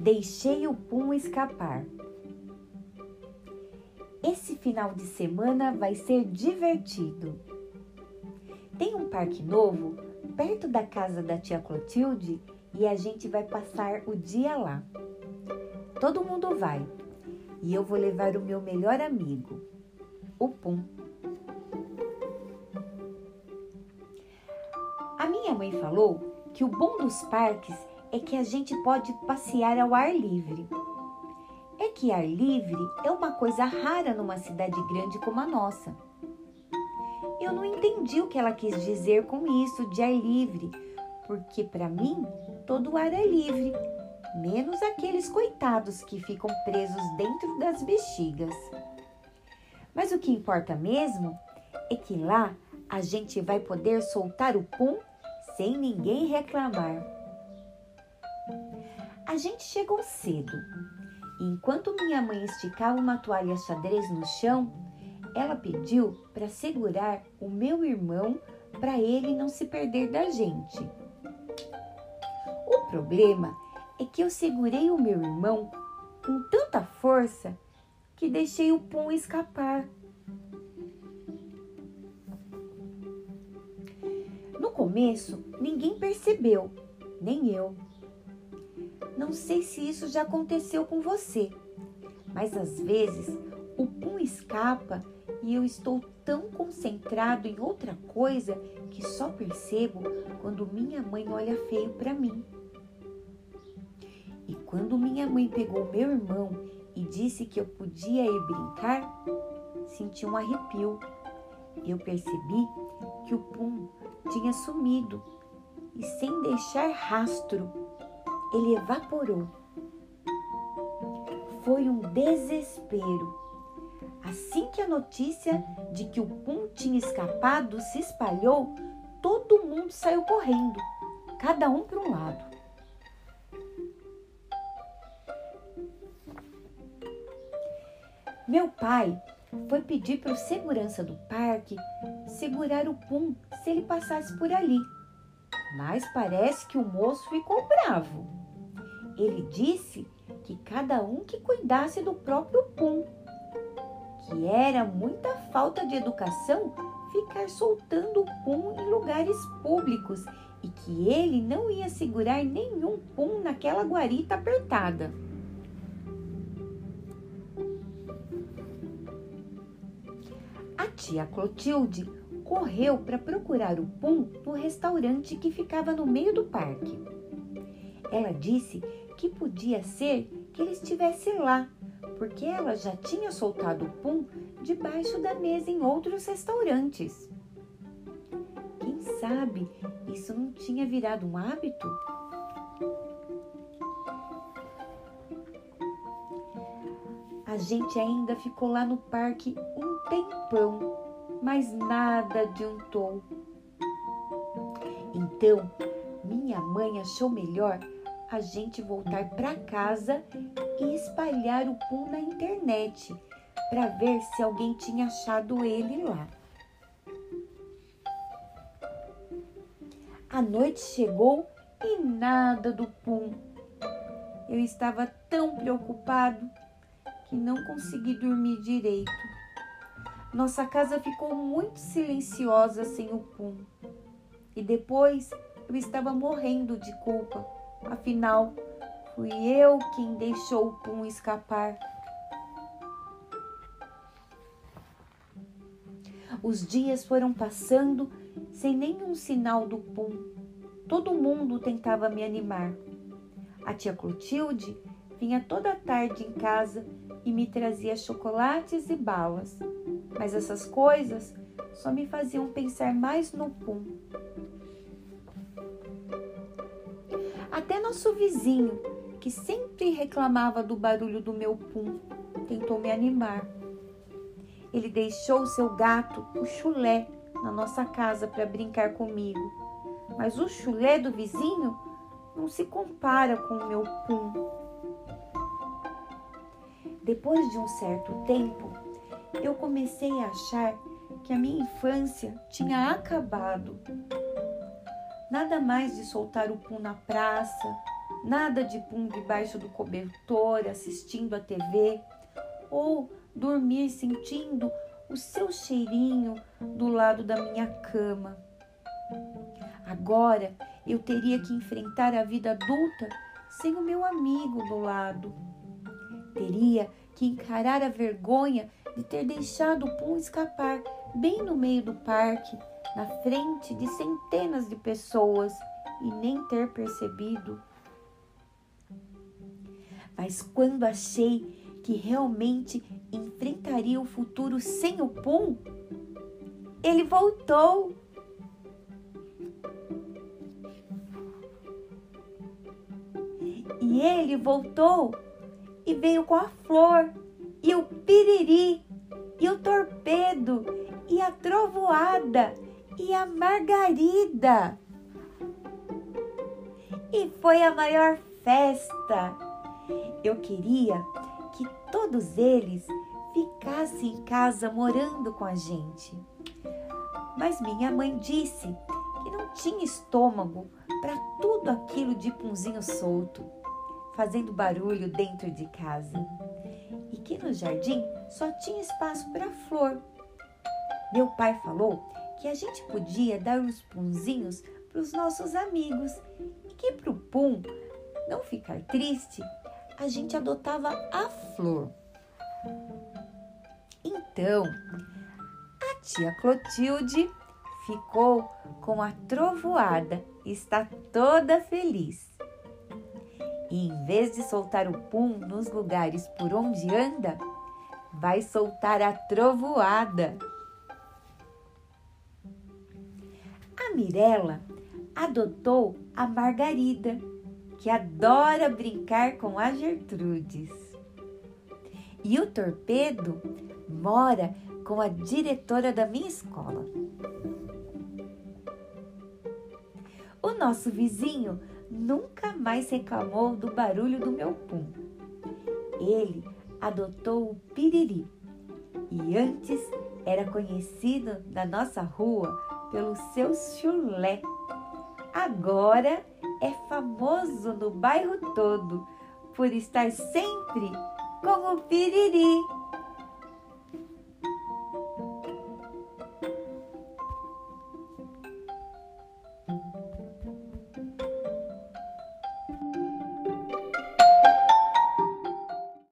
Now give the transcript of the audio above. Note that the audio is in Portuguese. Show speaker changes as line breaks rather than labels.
Deixei o pum escapar. Esse final de semana vai ser divertido. Tem um parque novo perto da casa da tia Clotilde e a gente vai passar o dia lá. Todo mundo vai e eu vou levar o meu melhor amigo, o Pum. A minha mãe falou que o bom dos parques é que a gente pode passear ao ar livre. É que ar livre é uma coisa rara numa cidade grande como a nossa. Eu não entendi o que ela quis dizer com isso de ar livre, porque para mim todo ar é livre, menos aqueles coitados que ficam presos dentro das bexigas. Mas o que importa mesmo é que lá a gente vai poder soltar o pum sem ninguém reclamar. A gente chegou cedo. E enquanto minha mãe esticava uma toalha xadrez no chão, ela pediu para segurar o meu irmão para ele não se perder da gente. O problema é que eu segurei o meu irmão com tanta força que deixei o pum escapar. No começo, ninguém percebeu, nem eu. Não sei se isso já aconteceu com você, mas às vezes o pum escapa e eu estou tão concentrado em outra coisa que só percebo quando minha mãe olha feio para mim. E quando minha mãe pegou meu irmão e disse que eu podia ir brincar, senti um arrepio. Eu percebi que o pum tinha sumido e sem deixar rastro, ele evaporou. Foi um desespero. Assim que a notícia de que o Pum tinha escapado se espalhou, todo mundo saiu correndo, cada um para um lado. Meu pai foi pedir para o segurança do parque segurar o Pum se ele passasse por ali. Mas parece que o moço ficou bravo. Ele disse que cada um que cuidasse do próprio Pum, que era muita falta de educação ficar soltando o Pum em lugares públicos e que ele não ia segurar nenhum Pum naquela guarita apertada. A tia Clotilde correu para procurar o Pum no restaurante que ficava no meio do parque. Ela disse que podia ser que ele estivesse lá, porque ela já tinha soltado o Pum debaixo da mesa em outros restaurantes. Quem sabe isso não tinha virado um hábito? A gente ainda ficou lá no parque um tempão mas nada adiantou. Então, minha mãe achou melhor a gente voltar para casa e espalhar o pum na internet para ver se alguém tinha achado ele lá. A noite chegou e nada do pum. Eu estava tão preocupado que não consegui dormir direito. Nossa casa ficou muito silenciosa sem o Pum. E depois eu estava morrendo de culpa. Afinal, fui eu quem deixou o Pum escapar. Os dias foram passando sem nenhum sinal do Pum. Todo mundo tentava me animar. A tia Clotilde vinha toda tarde em casa e me trazia chocolates e balas mas essas coisas só me faziam pensar mais no pum. Até nosso vizinho, que sempre reclamava do barulho do meu pum, tentou me animar. Ele deixou seu gato, o chulé, na nossa casa para brincar comigo. Mas o chulé do vizinho não se compara com o meu pum. Depois de um certo tempo, eu comecei a achar que a minha infância tinha acabado. Nada mais de soltar o pum na praça, Nada de pum debaixo do cobertor assistindo a TV ou dormir sentindo o seu cheirinho do lado da minha cama. Agora eu teria que enfrentar a vida adulta sem o meu amigo do lado. Teria que encarar a vergonha de ter deixado o Pum escapar bem no meio do parque, na frente de centenas de pessoas e nem ter percebido. Mas quando achei que realmente enfrentaria o futuro sem o Pum, ele voltou. E ele voltou e veio com a flor, e o piriri, e o torpedo, e a trovoada, e a margarida. E foi a maior festa. Eu queria que todos eles ficassem em casa morando com a gente. Mas minha mãe disse que não tinha estômago para tudo aquilo de punzinho solto fazendo barulho dentro de casa e que no jardim só tinha espaço para flor. Meu pai falou que a gente podia dar os punzinhos para os nossos amigos e que para o pum não ficar triste, a gente adotava a flor. Então, a tia Clotilde ficou com a trovoada e está toda feliz e em vez de soltar o pum nos lugares por onde anda, vai soltar a trovoada. A Mirella adotou a Margarida, que adora brincar com a Gertrudes. E o Torpedo mora com a diretora da minha escola. O nosso vizinho nunca mais reclamou do barulho do meu pum. Ele adotou o piriri e antes era conhecido na nossa rua pelo seu chulé. Agora é famoso no bairro todo por estar sempre com o piriri.